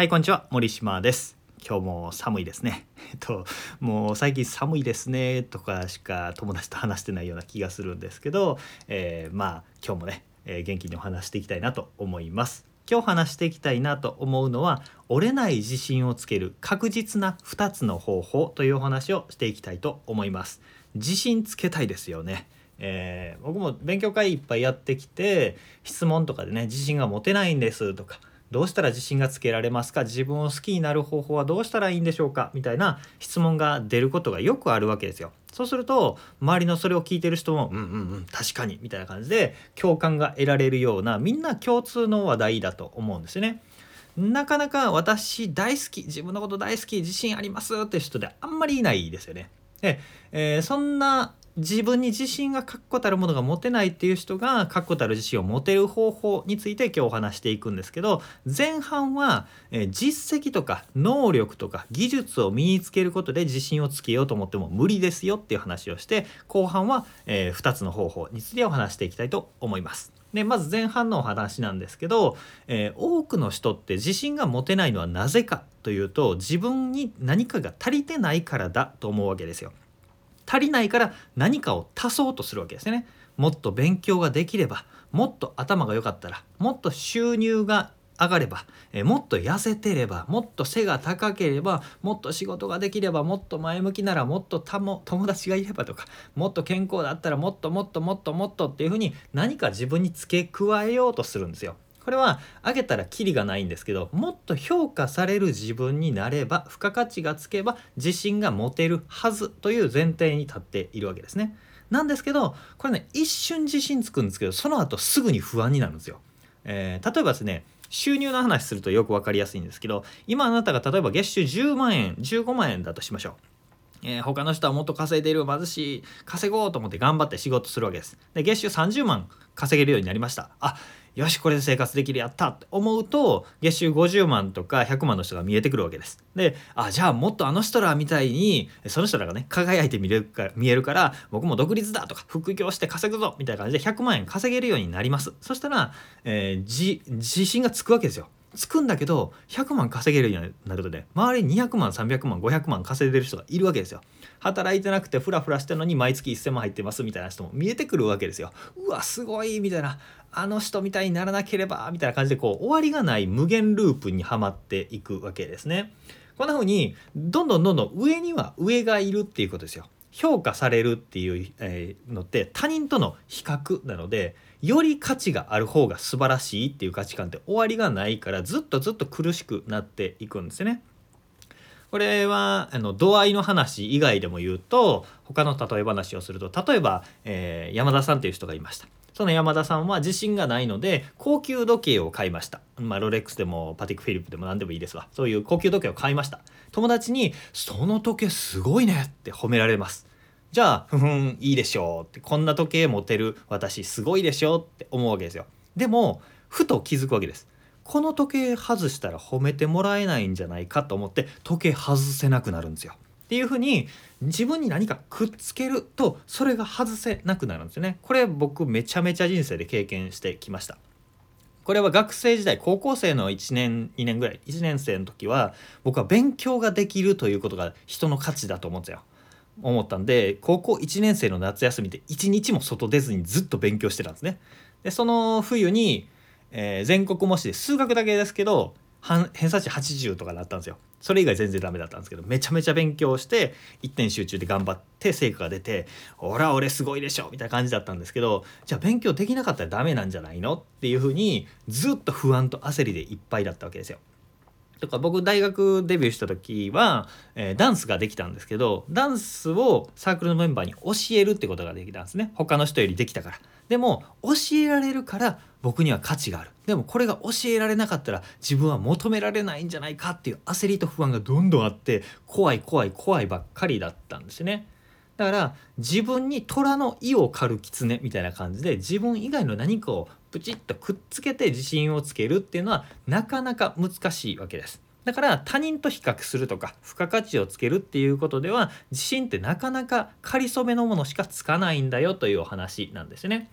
はいこんにちは。森島です。今日も寒いですね。えっともう最近寒いですね。とかしか友達と話してないような気がするんですけど、えー、まあ今日もね、えー、元気にお話していきたいなと思います。今日話していきたいなと思うのは折れない自信をつける確実な2つの方法というお話をしていきたいと思います。自信つけたいですよね。えー、僕も勉強会いっぱいやってきて質問とかでね自信が持てないんですとかどうしたら自信がつけられますか？自分を好きになる方法はどうしたらいいんでしょうか？みたいな質問が出ることがよくあるわけですよ。そうすると周りのそれを聞いてる人も「うんうんうん確かに」みたいな感じで共感が得られるようなみんな共通の話題だと思うんですね。なかなか私大好き自分のこと大好き自信ありますって人であんまりいないですよね。で、えー、そんな自分に自信が確固たるものが持てないっていう人が確固たる自信を持てる方法について今日お話していくんですけど前半は、え実績とか能力とか技術を身につけることで自信をつけようと思っても無理ですよっていう話をして後半は、え2つの方法についてお話していきたいと思います。でまず前半のお話なんですけど、えー、多くの人って自信が持てないのはなぜかというと自分に何かが足りてないからだと思うわけですよ。足りないから何かを足そうとするわけですね。もっと勉強ができればもっと頭が良かったらもっと収入が上がれば、えもっと痩せてればもっと背が高ければもっと仕事ができればもっと前向きならもっとたも友達がいればとかもっと健康だったらもっともっともっともっとっていうふうに何か自分に付け加えようとするんですよ。これは上げたらキリがないんですけどもっと評価される自分になれば付加価値がつけば自信が持てるはずという前提に立っているわけですね。なんですけどこれね一瞬自信つくんですけどその後すぐに不安になるんですよ。えー、例えばですね収入の話するとよく分かりやすいんですけど今あなたが例えば月収10万円15万円だとしましょう。えー、他の人はもっと稼いでいる貧しい稼ごうと思って頑張って仕事するわけです。で月収30万稼げるようになりました。あよしこれで生活できるやったって思うと月収50万とか100万の人が見えてくるわけです。であじゃあもっとあの人らみたいにその人らがね輝いて見れるか見えるから僕も独立だとか副業して稼ぐぞみたいな感じで100万円稼げるようになります。そしたら、えー、自信がつくわけですよ。つくんだけど100万稼げるようになるとね周りに200万300万500万稼いでる人がいるわけですよ働いてなくてフラフラしてるのに毎月1000万入ってますみたいな人も見えてくるわけですようわすごいみたいなあの人みたいにならなければみたいな感じでこう終わりがない無限ループにはまっていくわけですねこんな風にどんどんどんどん上には上がいるっていうことですよ評価されるっていう、えのって他人との比較なのでより価値がある方が素晴らしいっていう価値観って終わりがないからずっとずっと苦しくなっていくんですね。これはあの度合いの話以外でも言うと他の例え話をすると例えば、えー、山田さんっていう人がいました。その山田さんは自信がないので高級時計を買いました。まあ、ロレックスでもパティック・フィリップでも何でもいいですわ。そういう高級時計を買いました。友達に「その時計すごいね」って褒められます。じゃあふふんいいでしょうってこんな時計持てる私すごいでしょうって思うわけですよでもふと気づくわけですこの時計外したら褒めてもらえないんじゃないかと思って時計外せなくなるんですよっていうふうに自分に何かくっつけるとそれが外せなくなるんですよね。これ僕めちゃめちゃ人生で経験してきました。これは学生時代高校生の1年2年ぐらい1年生の時は僕は勉強ができるということが人の価値だと思うんですよ。思ったんで高校1年生の夏休みで1日も外出ずにずっと勉強してたんですね。でその冬に、えー、全国模試で数学だけですけど偏差値80とかだったんですよ。それ以外全然ダメだったんですけどめちゃめちゃ勉強して一点集中で頑張って成果が出て「ほら俺すごいでしょ」みたいな感じだったんですけどじゃあ勉強できなかったらダメなんじゃないの？っていうふうにずっと不安と焦りでいっぱいだったわけですよ。とか僕大学デビューした時は、えー、ダンスができたんですけどダンスをサークルのメンバーに教えるってことができたんですね。他の人よりできたから。でも教えられるから僕には価値がある。でもこれが教えられなかったら自分は求められないんじゃないかっていう焦りと不安がどんどんあって怖い怖い怖いばっかりだったんですね。だから自分に虎の意を狩る狐みたいな感じで自分以外の何かをプチッとくっつけて自信をつけるっていうのはなかなか難しいわけです。だから他人と比較するとか付加価値をつけるっていうことでは自信ってなかなか仮初めのものしかつかないんだよというお話なんですね。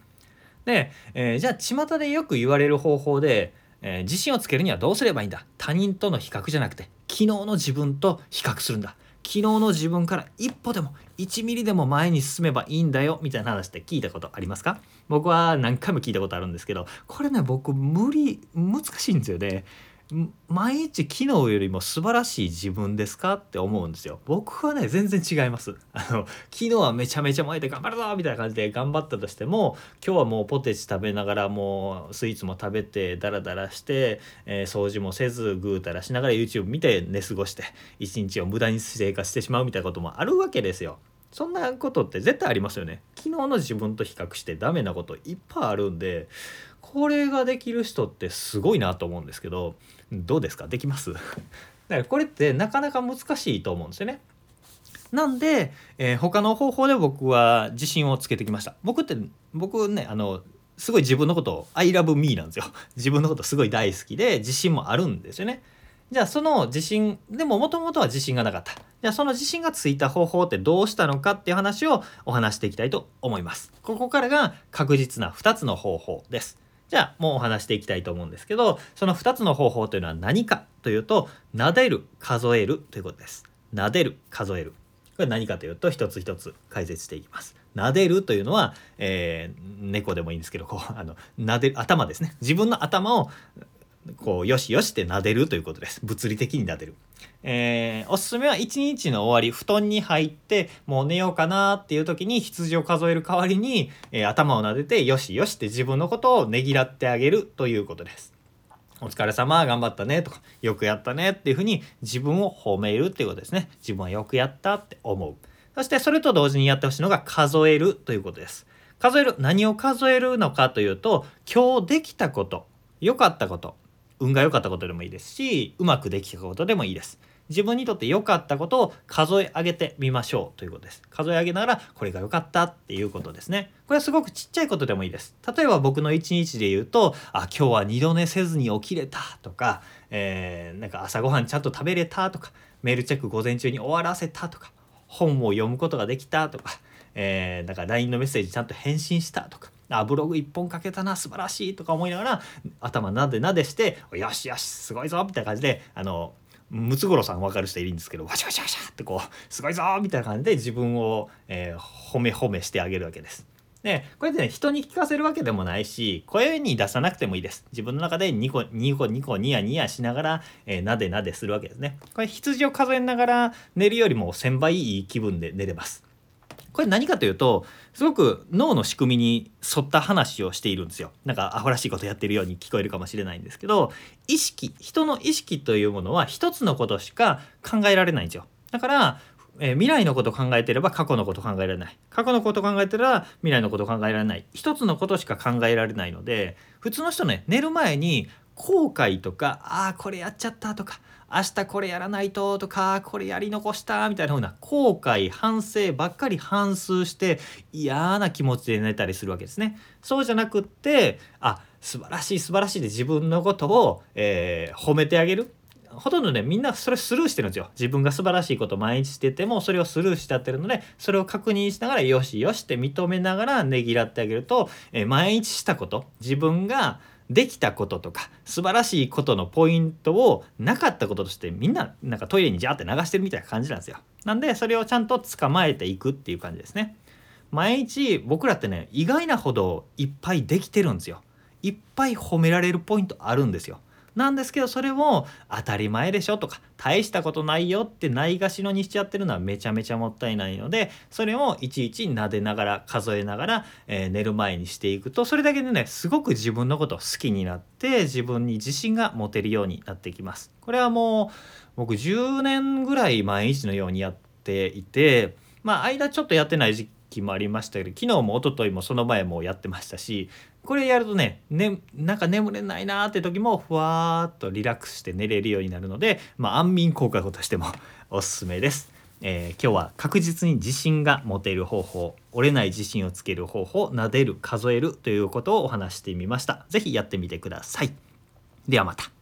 で、えー、じゃあ巷でよく言われる方法でえー、自信をつけるにはどうすればいいんだ？他人との比較じゃなくて昨日の自分と比較するんだ昨日の自分から一歩でも1ミリでも前に進めばいいんだよみたいな話って聞いたことありますか？僕は何回も聞いたことあるんですけどこれね僕無理難しいんですよね。毎日昨日よりも素晴らしい自分ですかって思うんですよ。僕はね全然違います。あの昨日はめちゃめちゃ燃えて頑張るぞみたいな感じで頑張ったとしても今日はもうポテチ食べながらもうスイーツも食べてダラダラして、えー、掃除もせずぐうたらしながら YouTube 見て寝過ごして一日を無駄に生活してしまうみたいなこともあるわけですよ。そんなことって絶対ありますよね昨日の自分と比較してダメなこといっぱいあるんでこれができる人ってすごいなと思うんですけどどうですか？できます？だからこれってなかなか難しいと思うんですよね。なんで、えー、他の方法で僕は自信をつけてきました。僕って僕ねあのすごい自分のことを I love me なんですよ。自分のことすごい大好きで自信もあるんですよね。じゃあその自信でももともとは自信がなかった。じゃあその自信がついた方法ってどうしたのかっていう話をお話していきたいと思います。ここからが確実な2つの方法です。じゃあもうお話していきたいと思うんですけどその2つの方法というのは何かというと撫でる数えるということです撫でる数えるこれ何かというと一つ一つ解説していきます撫でるというのは、えー、猫でもいいんですけどこうあの撫でる頭ですね自分の頭をこうよしよしって撫でるということです。物理的に撫でる、えー、おすすめは一日の終わり布団に入ってもう寝ようかなっていう時に羊を数える代わりに、えー、頭を撫でてよしよしって自分のことをねぎらってあげるということです。お疲れ様頑張ったねとかよくやったねっていうふうに自分を褒めるっていうことですね。自分はよくやったって思う。そしてそれと同時にやってほしいのが数えるということです。数える何を数えるのかというと今日できたこと良かったこと。運が良かったことでもいいですしうまくできたことでもいいです。自分にとって良かったことを数え上げてみましょうということです。数え上げながらこれが良かったっていうことですね。これはすごくちっちゃいことでもいいです。例えば僕の一日で言うとあ今日は二度寝せずに起きれたとか、えー、なんか朝ごはんちゃんと食べれたとかメールチェック午前中に終わらせたとか本を読むことができたとか、えー、なんか LINE のメッセージちゃんと返信したとかあブログ1本書けたな素晴らしいとか思いながら頭なでなでしてよしよしすごいぞみたいな感じであのムツゴロウさん分かる人いるんですけどわしゃわしゃわしゃってこうすごいぞみたいな感じで自分を、えー、褒め褒めしてあげるわけです。でこれでね人に聞かせるわけでもないし声に出さなくてもいいです。自分の中でニコニコニコニヤニヤしながら、えー、なでなでするわけですね。これ羊を数えながら寝るよりも1000倍いい気分で寝れます。これ何かというとすごく脳の仕組みに沿った話をしているんですよ。なんかアホらしいことやってるように聞こえるかもしれないんですけど意識人の意識というものは一つのことしか考えられないんですよ。だからえ、未来のこと考えてれば過去のこと考えられない。過去のこと考えてれば未来のこと考えられない。一つのことしか考えられないので普通の人ね寝る前に後悔とかああこれやっちゃったとか明日これやらないととかこれやり残したみたいな風な後悔反省ばっかり反芻して嫌な気持ちで寝たりするわけですね。そうじゃなくってあ素晴らしい素晴らしいで自分のことを、えー、褒めてあげるほとんどねみんなそれスルーしてるんですよ自分が素晴らしいことを毎日しててもそれをスルーしちゃってるのでそれを確認しながらよしよしって認めながらねぎらってあげると、えー、毎日したこと自分ができたこととか素晴らしいことのポイントをなかったこととしてみんななんかトイレにジャーって流してるみたいな感じなんですよ。なんでそれをちゃんと捕まえていくっていう感じですね。毎日僕らってね意外なほどいっぱいできてるんですよ。いっぱい褒められるポイントあるんですよ。なんですけどそれを当たり前でしょとか大したことないよってないがしろにしちゃってるのはめちゃめちゃもったいないのでそれをいちいち撫でながら数えながら、えー、寝る前にしていくとそれだけでねすごく自分のことを好きになって自分に自信が持てるようになってきます。これはもう僕10年ぐらい毎日のようにやっていてまあ間ちょっとやってない時期もありましたけど昨日も一昨日もその前もやってましたしこれやるとねねなんか眠れないなーって時もふわーっとリラックスして寝れるようになるので、まあ、安眠効果としてもおすすめです。えー、今日は確実に自信が持てる方法折れない自信をつける方法撫でる数えるということをお話してみました。是非やってみてください。ではまた。